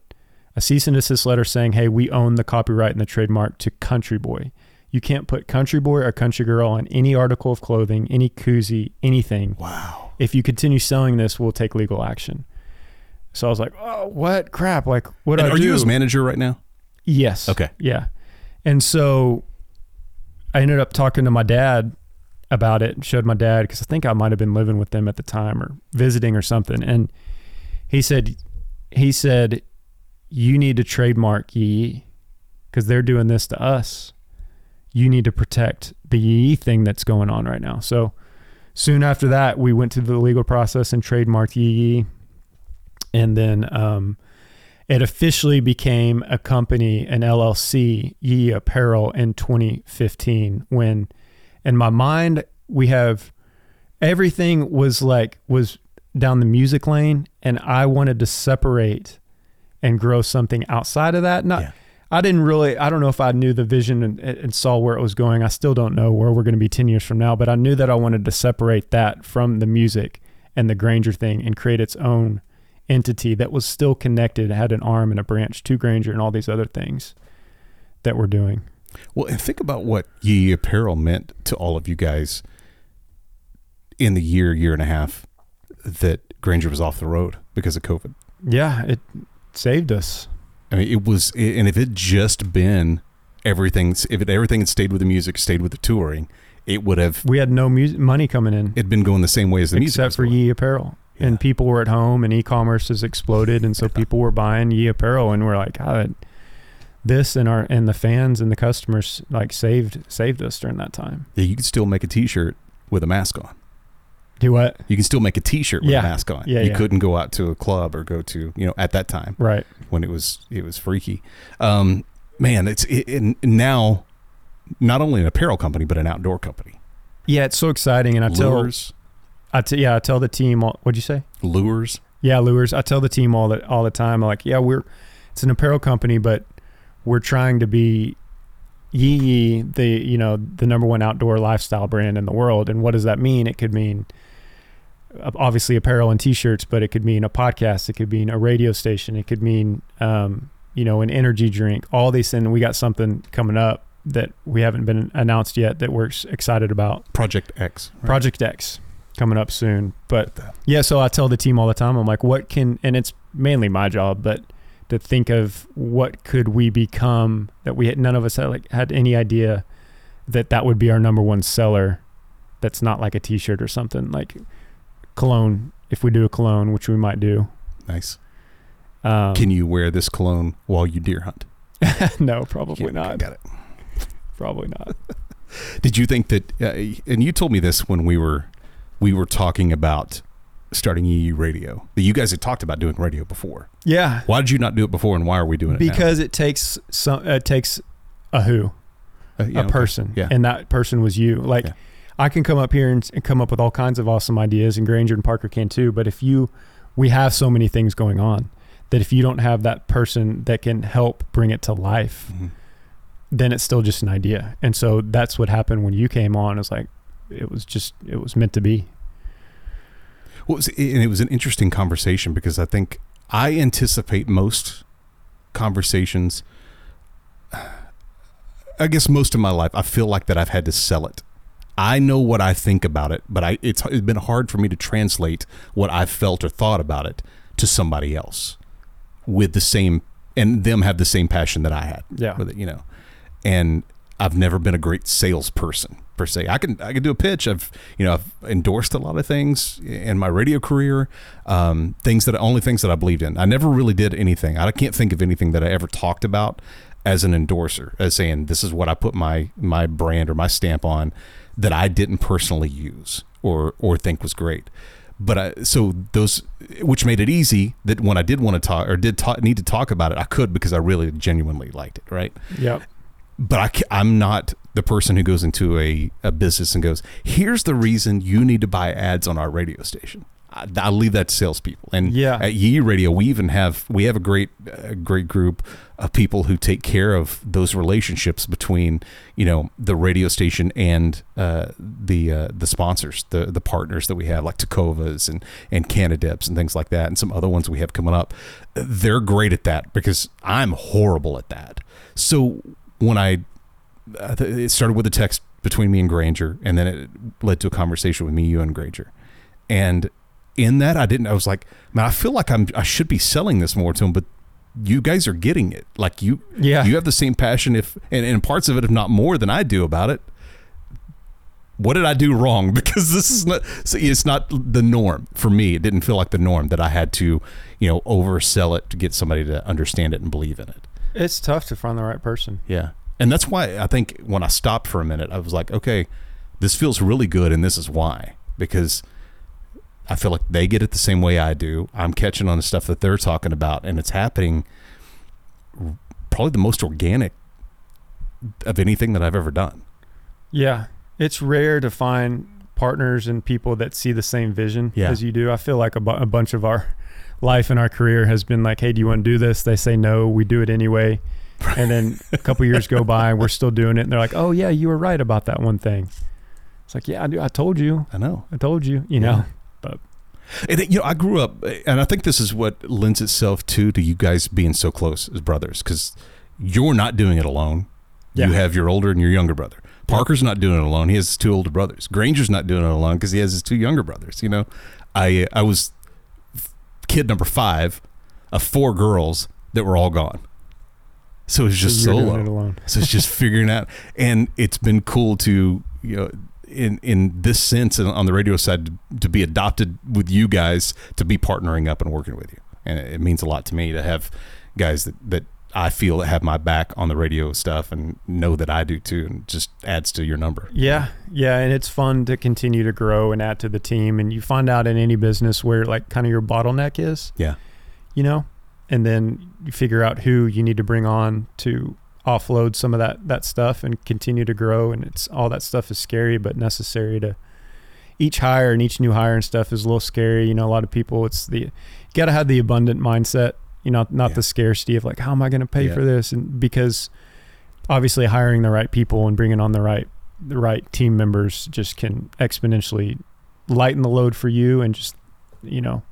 a cease and desist letter saying, "Hey, we own the copyright and the trademark to Country Boy. You can't put Country Boy or Country Girl on any article of clothing, any koozie, anything. Wow. If you continue selling this, we'll take legal action." So I was like, "Oh, what crap? Like, what And I are do?" you his manager right now? Yes. Okay. Yeah. And so I ended up talking to my dad about it and showed my dad because I think I might have been living with them at the time or visiting or something. And he said, he said, you need to trademark Yee because they're doing this to us. You need to protect the Yee thing that's going on right now. So soon after that, we went through the legal process and trademarked Yee. And then, um, it officially became a company, an LLC, Yee Apparel, in 2015. When, in my mind, we have everything was like was down the music lane, and I wanted to separate and grow something outside of that. Not, I didn't really. I don't know if I knew the vision and, and saw where it was going. I still don't know where we're going to be 10 years from now, but I knew that I wanted to separate that from the music and the Granger thing and create its own entity that was still connected, had an arm and a branch to Granger and all these other things that we're doing. Well, and think about what Yee Apparel meant to all of you guys in the year, year and a half that Granger was off the road because of COVID. Yeah, it saved us. I mean, it was, and if it just been everything, if it, everything had stayed with the music, stayed with the touring, it would have. We had no music money coming in. It'd been going the same way as the music. except for Yee Apparel. And people were at home, and e-commerce has exploded, and so people were buying Yee Apparel, and we're like, ah, this and our and the fans and the customers like saved saved us during that time. Yeah, you could still make a T-shirt with a mask on. Do what? You can still make a T-shirt with Yeah. a mask on. Yeah, you yeah. couldn't go out to a club or go to you know at that time, Right. When it was it was freaky. Um, man, it's it, it, now not only an apparel company but an outdoor company. Yeah, it's so exciting, and I tell, Lures, I t- yeah, I tell the team. All, what'd you say? lures. Yeah, lures. I tell the team all the all the time. Like, yeah, we're it's an apparel company, but we're trying to be Yee Yee, the you know the number one outdoor lifestyle brand in the world. And what does that mean? It could mean obviously apparel and t-shirts, but it could mean a podcast. It could mean a radio station. It could mean um, you know an energy drink. All these things. We got something coming up that we haven't been announced yet that we're excited about. Project X. right? Project X coming up soon. But yeah, so I tell the team all the time, I'm like, what can, and it's mainly my job, but to think of what could we become that we had, none of us had like had any idea that that would be our number one seller. That's not like a t-shirt or something like cologne. If we do a cologne, which we might do. Nice. Um, Can you wear this cologne while you deer hunt? no, probably Yeah, not. Got it. probably not. Did you think that? Uh, and you told me this when we were we were talking about starting Yee Yee Radio. That you guys had talked about doing radio before. Yeah. Why did you not do it before, and why are we doing it? now? Because it takes some. It takes a who, Uh, yeah, a okay. person, Yeah. and that person was you. Like, Yeah. I can come up here and, and come up with all kinds of awesome ideas, and Granger and Parker can too. But if you, we have so many things going on that if you don't have that person that can help bring it to life, Mhm. then it's still just an idea. And so that's what happened when you came on. It's like it was just it was meant to be. Well, it was, and it was an interesting conversation because I think I anticipate most conversations. I guess most of my life, I feel like that I've had to sell it. I know what I think about it, but I it's, it's been hard for me to translate what I've felt or thought about it to somebody else with the same and them have the same passion that I had Yeah. with it, you know. And I've never been a great salesperson per se. I can I can do a pitch. I've you know I've endorsed a lot of things in my radio career, um, things that only things that I believed in. I never really did anything. I can't think of anything that I ever talked about as an endorser, as saying this is what I put my my brand or my stamp on that I didn't personally use or or think was great. But I, so those, which made it easy that when I did want to talk or did talk, need to talk about it, I could because I really genuinely liked it. Right Yep. but I, I'm not the person who goes into a, a business and goes, here's the reason you need to buy ads on our radio station. I, I leave that to salespeople. And Yeah. at Yee Radio, we even have we have a great uh, great group of people who take care of those relationships between you know the radio station and uh, the uh, the sponsors, the the partners that we have, like Takovas and and Canadips and things like that, and some other ones we have coming up. They're great at that because I'm horrible at that. So when I uh, it started with a text between me and Granger, and then it led to a conversation with me, you, and Granger. And in that, I didn't. I was like, man, I feel like I'm. I should be selling this more to him, but you guys are getting it. Like you, Yeah. you have the same passion, if and, and parts of it, if not more, than I do about it. What did I do wrong? Because this is not. See, it's not the norm for me. It didn't feel like the norm that I had to, you know, oversell it to get somebody to understand it and believe in it. It's tough to find the right person. Yeah. And that's why I think when I stopped for a minute, I was like, okay, this feels really good. And this is why. Because I feel like they get it the same way I do. I'm catching on the stuff that they're talking about. And it's happening probably the most organic of anything that I've ever done. Yeah, it's rare to find partners and people that see the same vision Yeah. as you do. I feel like a, bu- a bunch of our life and our career has been like, "Hey, do you want to do this?" They say no, we do it anyway. And then a couple years go by, we're still doing it, and they're like, "Oh yeah, you were right about that one thing." It's like, "Yeah, I, do, I told you, I know. I told you," you know. And you know, I grew up, and I think this is what lends itself to to you guys being so close as brothers, because you're not doing it alone. You have your older and your younger brother. Parker's not doing it alone. He has his two older brothers. Granger's not doing it alone because he has his two younger brothers. You know, I I was kid number five of four girls that were all gone. So it's just you're solo. it alone. So it's just figuring out, and it's been cool to you know, in in this sense, and on the radio side, to, to be adopted with you guys, to be partnering up and working with you, and it, it means a lot to me to have guys that that I feel that have my back on the radio stuff and know that I do too, and just adds to your number. Yeah, yeah, and it's fun to continue to grow and add to the team. And you find out in any business where like kind of your bottleneck is, Yeah, you know, and then you figure out who you need to bring on to offload some of that that stuff and continue to grow. And it's all that stuff is scary but necessary to each hire and each new hire and stuff is a little scary. You know, a lot of people it's the you got to have the abundant mindset. You know, not Yeah. the scarcity of like how am I going to pay Yeah. for this and because obviously hiring the right people and bringing on the right the right team members just can exponentially lighten the load for you and just you know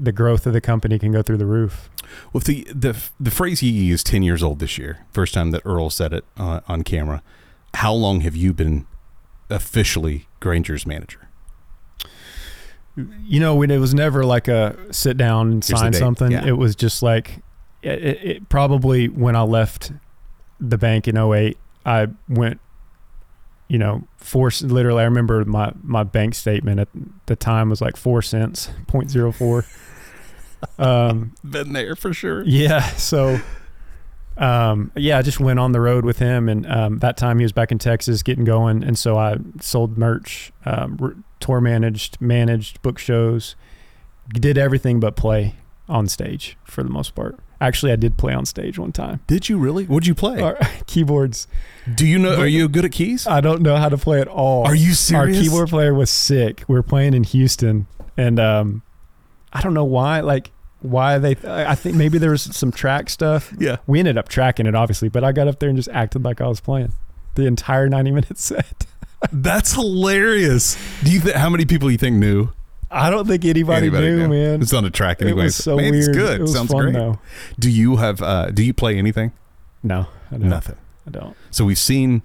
the growth of the company can go through the roof. Well, the the the phrase he is ten years old this year. First time that Earl said it uh, on camera. How long have you been officially Granger's manager? You know, when it was never like a sit down and Here's sign something. Yeah. It was just like it, it, it probably when I left the bank in 08, I went you know, four literally I remember my my bank statement at the time was like 4 cents, 0.04. um Been there for sure. Yeah. So um, yeah, I just went on the road with him, and um, that time he was back in Texas getting going, and so I sold merch, um, tour managed, managed book shows, did everything but play on stage for the most part. Actually, I did play on stage one time. Did you really? What'd you play? Our keyboards. Do you know? Are you good at keys? I don't know how to play at all. Are you serious? Our keyboard player was sick. We were playing in Houston, and um, I don't know why. Like why they? I think maybe there was some track stuff. Yeah. we ended up tracking it obviously, but I got up there and just acted like I was playing the entire ninety minute set. That's hilarious. Do you? Th- how many people you think knew? I don't think anybody, knew, man. It's on a track anyway. It was so man, It's weird. good. It was Sounds fun, great. though. Do you have? Uh, do you play anything? No, I don't. Nothing. I don't. So we've seen,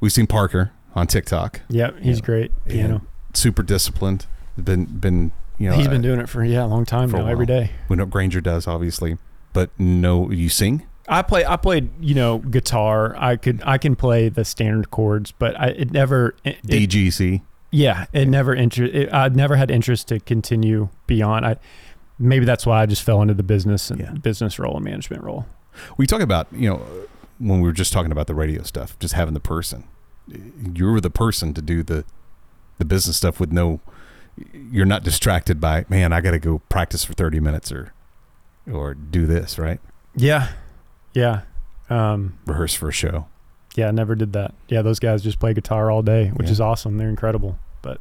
we've seen Parker on TikTok. Yep, he's Yeah. great. and Piano. super disciplined. Been been you know he's uh, been doing it for yeah a long time now, every day. We know Granger does obviously, but no, you sing. I play. I played. You know, guitar. I could. I can play the standard chords, but I it never. It- DGC. Yeah, it never interest. I never had interest to continue beyond. I maybe that's why I just fell into the business and Yeah. business role and management role. We talk about you know when we were just talking about the radio stuff, just having the person. You were the person to do the the business stuff with no. You're not distracted by man. I got to go practice for thirty minutes or or do this right. Yeah, yeah, um, Rehearse for a show. Yeah. I never did that. Yeah, those guys just play guitar all day, which Yeah. is awesome. They're incredible, but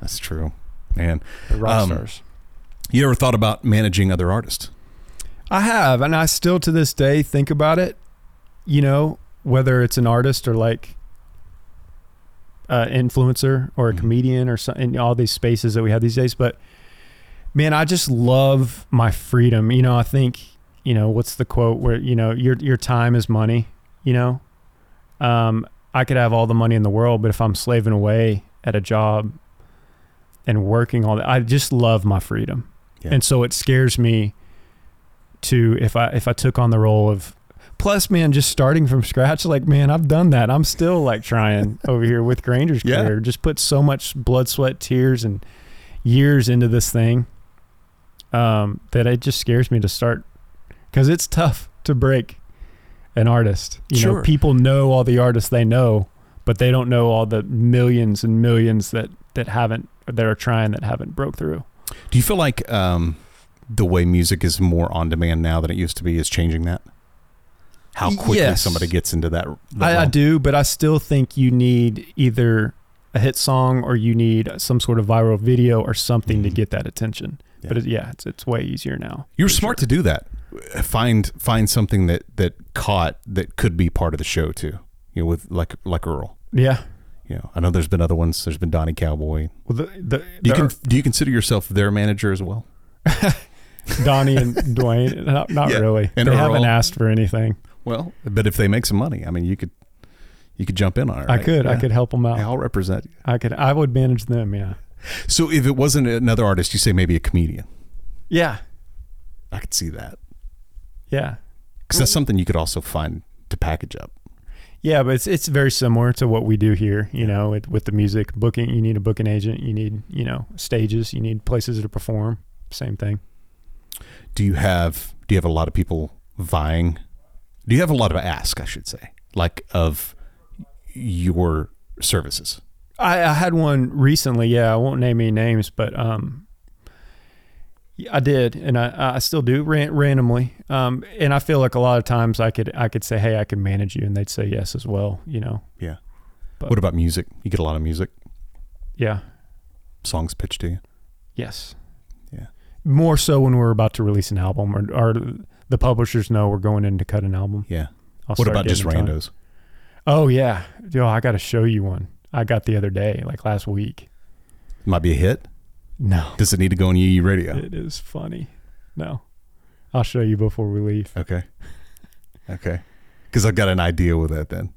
That's true, man. they're rock Um, stars. You ever thought about managing other artists? I have, and I still to this day think about it. You know, whether it's an artist or like uh, influencer or a Mhm. comedian or something, all these spaces that we have these days. But man, I just love my freedom. You know, I think you know what's the quote where you know your your time is money. You know, um, I could have all the money in the world, but if I'm slaving away at a job and working all that, I just love my freedom, Yeah. and so it scares me to if I if I took on the role of plus man just starting from scratch like man I've done that I'm still like trying over here with Granger's Yeah. career just put so much blood sweat tears and years into this thing um that it just scares me to start cuz it's tough to break an artist you Sure. know people know all the artists they know but they don't know all the millions and millions that that haven't that are trying that haven't broke through Do you feel like um, the way music is more on demand now than it used to be is changing that? How quickly Yes. somebody gets into that? that I, I do, but I still think you need either a hit song or you need some sort of viral video or something to Mhm. get that attention. Yeah. But it, yeah, it's it's way easier now. You're smart sure. to do that. Find find something that that caught that could be part of the show too. You know, with like like Earl. Yeah. You know, I know there's been other ones. There's been Donnie Cowboy. Well, the, the, Do you, con- do you consider yourself their manager as well? Donnie and Dwayne, not, not Yeah. really. And they Earl. haven't asked for anything. Well, but if they make some money, I mean, you could you could jump in on it. I right? could, I could help them out. I'll represent you. I could, I would manage them. Yeah. So if it wasn't another artist, you say maybe a comedian. Yeah. I could see that Yeah. because that's something you could also find to package up. Yeah, but it's it's very similar to what we do here. You know, it, with the music booking, you need a booking agent. You need you know stages. You need places to perform. Same thing. Do you have do you have a lot of people vying? Do you have a lot of ask, I should say, like of your services? I, I had one recently. Yeah, I won't name any names, but um, I did, and I, I still do ran, randomly. Um, and I feel like a lot of times I could I could say, hey, I can manage you, and they'd say yes as well. You know, Yeah. But- what about music? You get a lot of music yeah, songs pitched to you. yes, Yeah. More so when we're about to release an album, or, or the publishers know we're going in to cut an album. Yeah. I'll what about just in time. randos? Oh yeah, yo, I got to show you one. I got the other day, like last week. Might be a hit. No, Does it need to go on Yee Yee radio? it is funny. No, I'll show you before we leave. Okay. Okay. Because I've got an idea with that then.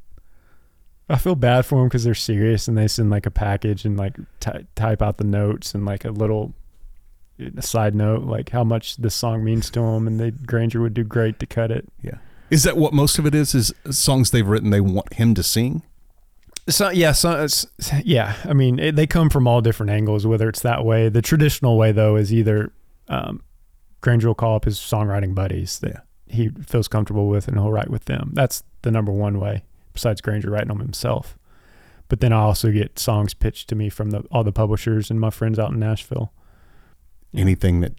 I feel bad for them because they're serious and they send like a package and like ty- type out the notes and like a little a side note like how much this song means to them and they Granger would do great to cut it. Yeah. Is that what most of it is? Is songs they've written they want him to sing? So yeah, so it's, yeah. I mean, it, they come from all different angles. Whether it's that way, the traditional way though is either um, Granger will call up his songwriting buddies that Yeah. he feels comfortable with and he'll write with them. That's the number one way, besides Granger writing them himself. But then I also get songs pitched to me from the, all the publishers and my friends out in Nashville. Anything that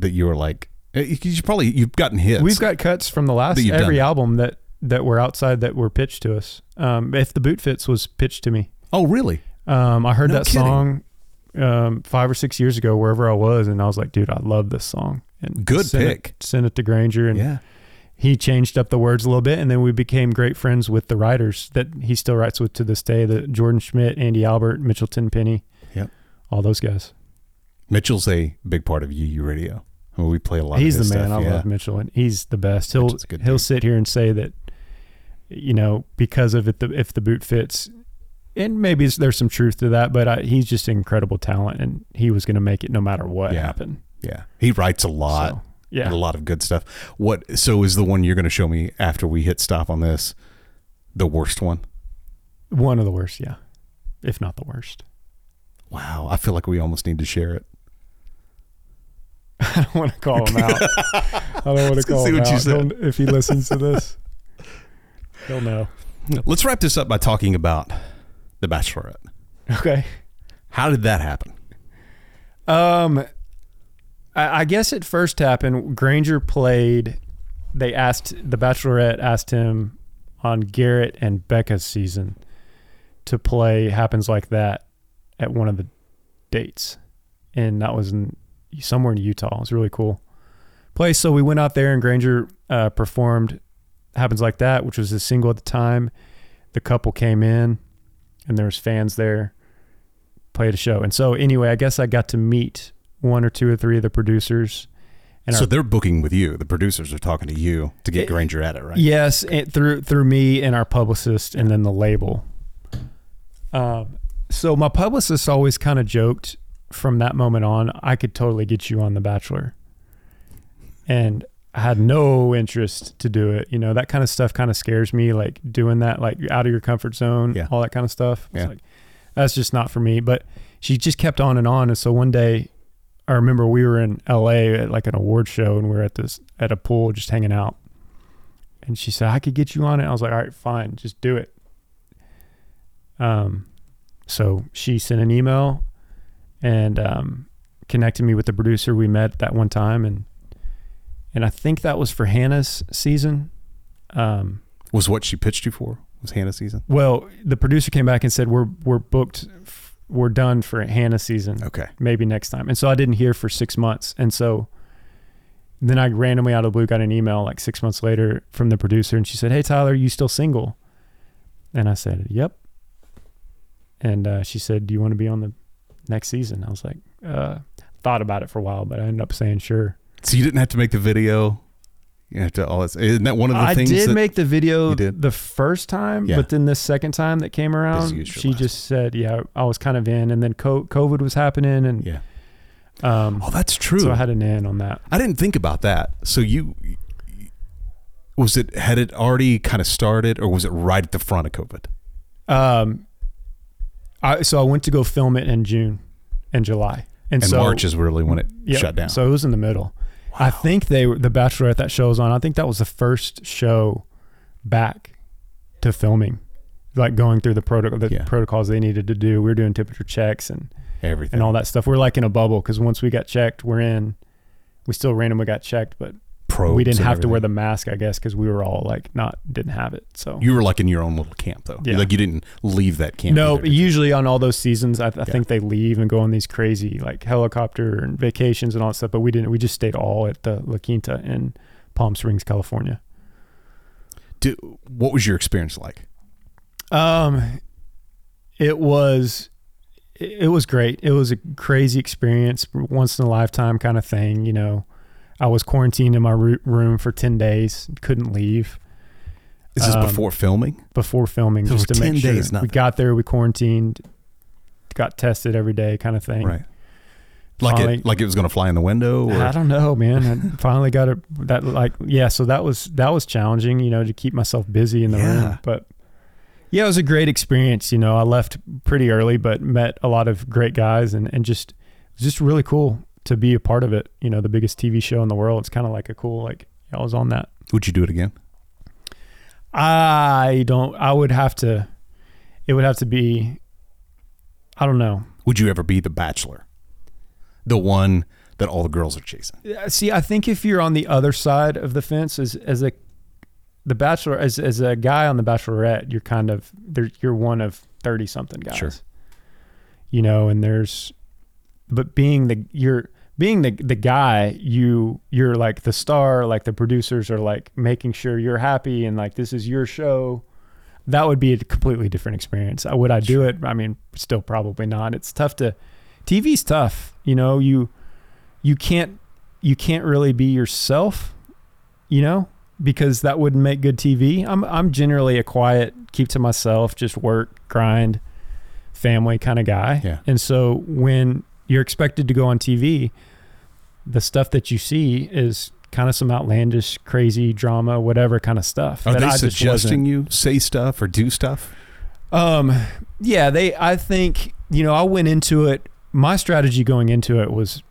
that you were like, eh, you you probably you've gotten hits. We've got cuts from the last every done. album that that were outside that were pitched to us. Um, if the boot fits was pitched to me. oh, really? Um, I heard No that kidding. song um, five or six years ago, wherever I was, and I was like, dude, I love this song. And Good sent pick. It, sent it to Granger, and Yeah. he changed up the words a little bit, and then we became great friends with the writers that he still writes with to this day. The Jordan Schmidt, Andy Albert, Mitchell Tenpenny, Yep. all those guys. Mitchell's a big part of Yee Yee Radio. We play a lot. He's the man. Stuff, I yeah. love Mitchell, and he's the best. He'll he'll dude. sit here and say that, you know, because of it, the, if the boot fits, and maybe there's some truth to that, but I, he's just incredible talent, and he was going to make it no matter what Yeah. happened. Yeah, he writes a lot. So, yeah. and a lot of good stuff. What? So is the one you're going to show me after we hit stop on this the worst one? One of the worst, yeah, if not the worst. Wow, I feel like we almost need to share it. I don't want to call him out. I don't want to call him out. said. If he listens to this, he'll know. Let's wrap this up by talking about the Bachelorette. Okay. How did that happen? Um, I, I guess it first happened. Granger played. They asked the Bachelorette asked him on Garrett and Becca's season to play "Happens Like That" at one of the dates, and that was in somewhere in Utah. It was really cool place. So we went out there, and Granger uh, performed "Happens Like That," which was a single at the time. The couple came in, and there was fans there played a show. And so anyway, I guess I got to meet one or two or three of the producers. And so our- they're booking with you. The producers are talking to you to get Granger at it, right? yes, and through through me and our publicist, and then the label. Um, so my publicist always kind of joked from that moment on, I could totally get you on The Bachelor, and I had no interest to do it. You know, that kind of stuff kind of scares me, like doing that, like out of your comfort zone, Yeah. all that kind of stuff. It's Yeah. like that's just not for me. But she just kept on and on, and so one day. I remember we were in LA at like an award show and we were at this at a pool just hanging out. And she said, I could get you on it. I was like, all right, fine, just do it. Um, so she sent an email and um, connected me with the producer. We met that one time, and and I think that was for Hannah's season. Um, Was what she pitched you for? Was Hannah season? well, the producer came back and said we're we're booked, f- we're done for Hannah season. Okay. maybe next time. And so I didn't hear for six months. And so then I randomly out of the blue got an email like six months later from the producer and she said, Hey Tyler, you still single? And I said, Yep. And uh, she said, Do you want to be on the next season? I was like, uh, thought about it for a while, but I ended up saying sure. So you didn't have to make the video. You have to all this. Isn't that one of the I things? I did that- make the video the first time, Yeah. but then the second time that came around, she last just said, "Yeah, I was kind of in," and then COVID was happening, and Yeah. um, Oh, that's true. so I had an in on that. I didn't think about that. So you was it had it already kind of started, or was it right at the front of COVID? Um, I so I went to go film it in June and July, and, And so March is really when it yeah, shut down. So it was in the middle. I think they were the Bachelorette that show was on. I think that was the first show back to filming, like going through the protocol, the Yeah. protocols they needed to do. We were doing temperature checks and Everything and all that stuff. We're like in a bubble because once we got checked, we're in. We still randomly got checked, but Probes we didn't have to wear the mask, I guess, because we were all like not didn't have it. So You were like in your own little camp, though. Yeah. Like you didn't leave that camp. No, either, did you? usually on all those seasons, I, I think they leave and go on these crazy like helicopter and vacations and all that stuff. But we didn't. We just stayed all at the La Quinta in Palm Springs, California. Did- what was your experience like? Um, it was, it was great. It was a crazy experience, once in a lifetime kind of thing. You know, I was quarantined in my room for ten days, couldn't leave. Is this Um, before filming? Before filming, So just to 10 make sure. days, we got there, we quarantined, got tested every day, kind of thing. Right. Like Finally- it, like it was going to fly in the window. Or? I don't know, man. I finally got it. That like, yeah. So that was that was challenging, you know, to keep myself busy in the Yeah. room. But yeah, it was a great experience. You know, I left pretty early, but met a lot of great guys, and and just just really cool to be a part of it. You know, the biggest TV show in the world. It's kind of like a cool like I was on that. Would you do it again? I don't. I would have to. It would have to be. I don't know. Would you ever be the bachelor? The one that all the girls are chasing. See, I think if you're on the other side of the fence as as a the bachelor as as a guy on the bachelorette, you're kind of there you're one of 30 something guys. Sure. You know, and there's but being the you're being the the guy, you you're like the star, like the producers are like making sure you're happy and like this is your show. That would be a completely different experience. Uh, Would I do it? I mean, still probably not. It's tough to TV's tough. You know, you you can't you can't really be yourself, you know, because that wouldn't make good TV. I'm I'm generally a quiet, keep to myself, just work, grind, family kind of guy. Yeah. And so when you're expected to go on TV, the stuff that you see is kind of some outlandish, crazy drama, whatever kind of stuff. Are they I suggesting you say stuff or do stuff? um, yeah, they. I think you know. I went into it. My strategy going into it was,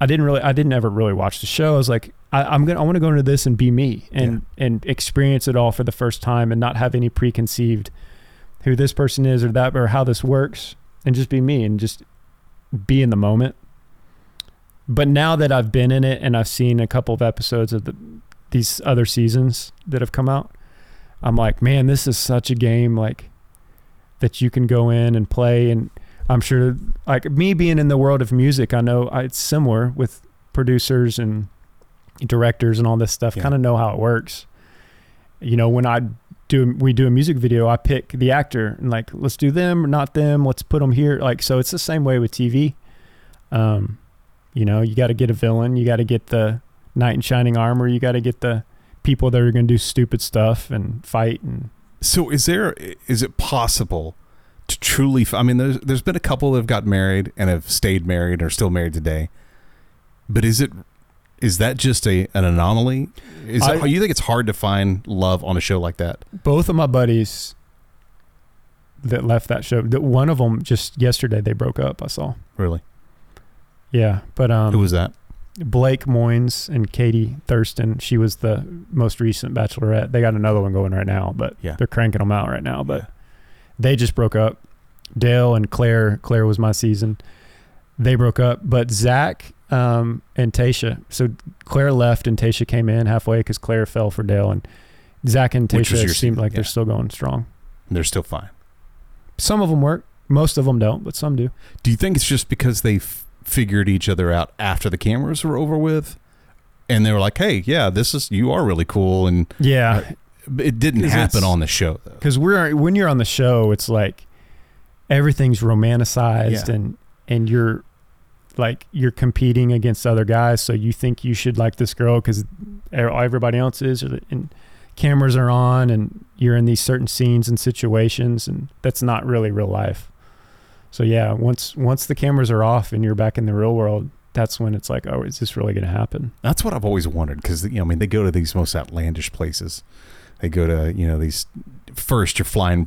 I didn't really. I didn't ever really watch the show. I was like, I, I'm gonna. I want to go into this and be me and and experience it all for the first time and not have any preconceived who this person is or that or how this works and just be me and just be in the moment. But now that I've been in it and I've seen a couple of episodes of the, these other seasons that have come out, I'm like, man, this is such a game like that you can go in and play. And I'm sure, like me being in the world of music, I know it's similar with producers and directors and all this stuff. Yeah. Kind of know how it works. You know, when I do, we do a music video, I pick the actor and like, let's do them or not them. Let's put them here. Like, so it's the same way with TV. Um, you know, you got to get a villain. You got to get the knight in shining armor. You got to get the people that are going to do stupid stuff and fight and So is there is it possible to truly I mean there's there's been a couple that have got married and have stayed married or still married today. But is it is that just a an anomaly? Is I- it, you think it's hard to find love on a show like that? both of my buddies that left that show that one of them just yesterday they broke up i saw Really? yeah but um Who was that? blake moynes and katie thurston she was the most recent bachelorette they got another one going right now but Yeah. they're cranking them out right now but they just broke up dale and clare clare was my season they broke up but zach um, and tasha so clare left and tasha came in halfway because clare fell for dale and zach and tasha seemed like they're still going strong They're still fine. some of them work most of them don't but some do Do you think it's just because they f- figured each other out after the cameras were over with? And they were like, "Hey, yeah, this is you are really cool," and yeah it didn't happen on the show. Though. because we're when you're on the show it's like everything's romanticized Yeah. and and you're like you're competing against other guys so you think you should like this girl because everybody else is and cameras are on and you're in these certain scenes and situations and that's not really real life so yeah once once the cameras are off and you're back in the real world that's when it's like oh is this really going to happen That's what I've always wondered because you know, I mean, they go to these most outlandish places. They go to you know these. First, you're flying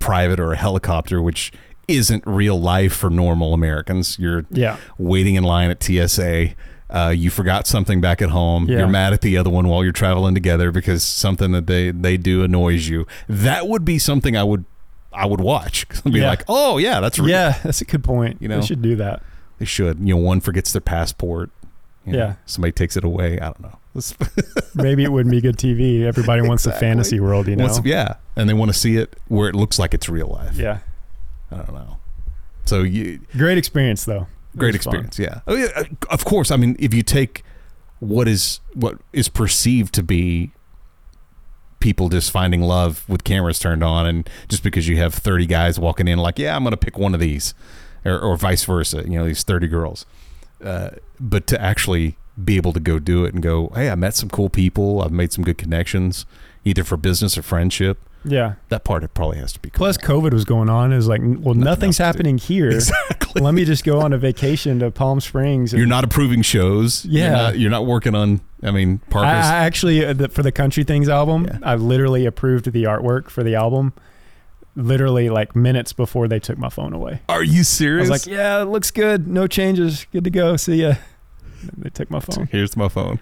private or a helicopter, which isn't real life for normal Americans. You're yeah waiting in line at TSA. Uh, you forgot something back at home. Yeah. You're mad at the other one while you're traveling together because something that they they do annoys you. That would be something I would I would watch. I'd be Yeah. like, oh yeah, that's real. yeah that's a good point You know? they should do that They should. You know, one forgets their passport. you know, Yeah. Somebody takes it away. I don't know. Maybe it wouldn't be good tv everybody wants a Exactly. fantasy world you know Wants- yeah, and they want to see it where it looks like it's real life. yeah I don't know. So you Great experience though. It great was fun. experience. Yeah. Oh yeah. uh, Of course. I mean, if you take what is what is perceived to be people just finding love with cameras turned on, and just because you have thirty guys walking in, like, yeah, I'm going to pick one of these, or, or vice versa. You know, these thirty girls. Uh, but to actually be able to go do it and go, hey, I met some cool people. I've made some good connections, either for business or friendship. Yeah. That part it probably has to be. Plus, COVID was going on. It was like, well, nothing's else do. happening here. Exactly. Let me just go on a vacation to Palm Springs. and- You're not approving shows. You're Yeah. not, you're not working on. I mean, I, Parker's. I actually, uh, the, for the Country Things album, Yeah. I literally approved the artwork for the album. Literally, like minutes before they took my phone away. Are you I serious? was like, "Yeah, it looks good. No changes. Good to go. See ya." And They took my phone. Here's my phone.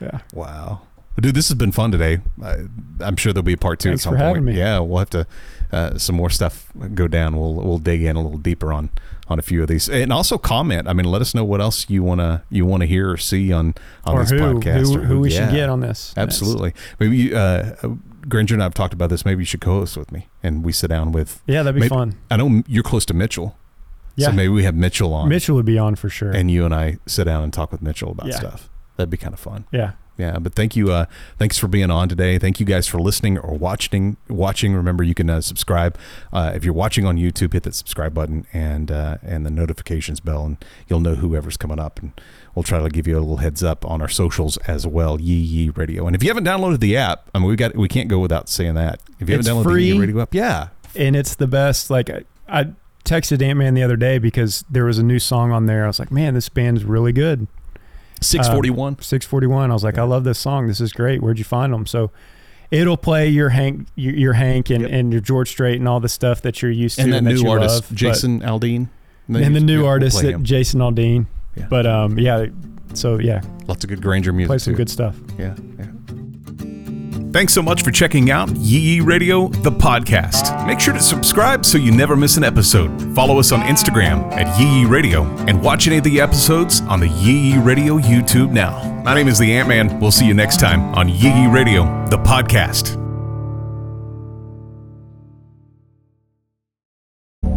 Yeah. Wow. Dude, this has been fun today. I, I'm sure there'll be a part two Thanks at some for point. me. Yeah, we'll have to uh, some more stuff go down. We'll we'll dig in a little deeper on on a few of these, and also comment. I mean, let us know what else you wanna you wanna hear or see on on Or this who- podcast, who- or who we should get on this next. Absolutely. Maybe you, uh, Granger and I have talked about this. Maybe you should co-host with me, and we sit down with. Yeah, that'd be maybe- fun. I know you're close to Mitchell. Yeah. So maybe we have Mitchell on. Mitchell would be on for sure. and you and I sit down and talk with Mitchell about Yeah. stuff. That'd be kind of fun. yeah. Yeah, but thank you. Uh, thanks for being on today. Thank you guys for listening or watching. Watching. Remember, you can uh, subscribe uh, if you're watching on YouTube. Hit that subscribe button and uh, and the notifications bell, and you'll know whoever's coming up. And we'll try to give you a little heads up on our socials as well. Yee Yee Radio. And if you haven't downloaded the app, I mean, we got we can't go without saying that. If you haven't downloaded the free. Yee Yee Radio app, yeah, and it's the best. Like I, I texted Ant Man the other day because there was a new song on there. I was like, man, this band's really good. Six forty one. Six forty one. I was like, I love this song. This is great. Where'd you find them? So. It'll play your Hank, your, your Hank, and, and your George Strait, and all the stuff that you're used to, and that and that new artist, love, Jason Aldean, and the new Yeah, we'll artist, that. Jason Aldean. Yeah. But um, yeah. So yeah, Lots of good Granger music. play some too. good stuff. Yeah, yeah. Thanks so much for checking out Yee Radio, the podcast. Make sure to subscribe so you never miss an episode. Follow us on Instagram at Yee Radio and watch any of the episodes on the Yee Radio YouTube now. My name is the Ant Man. We'll see you next time on Yee Radio, the podcast.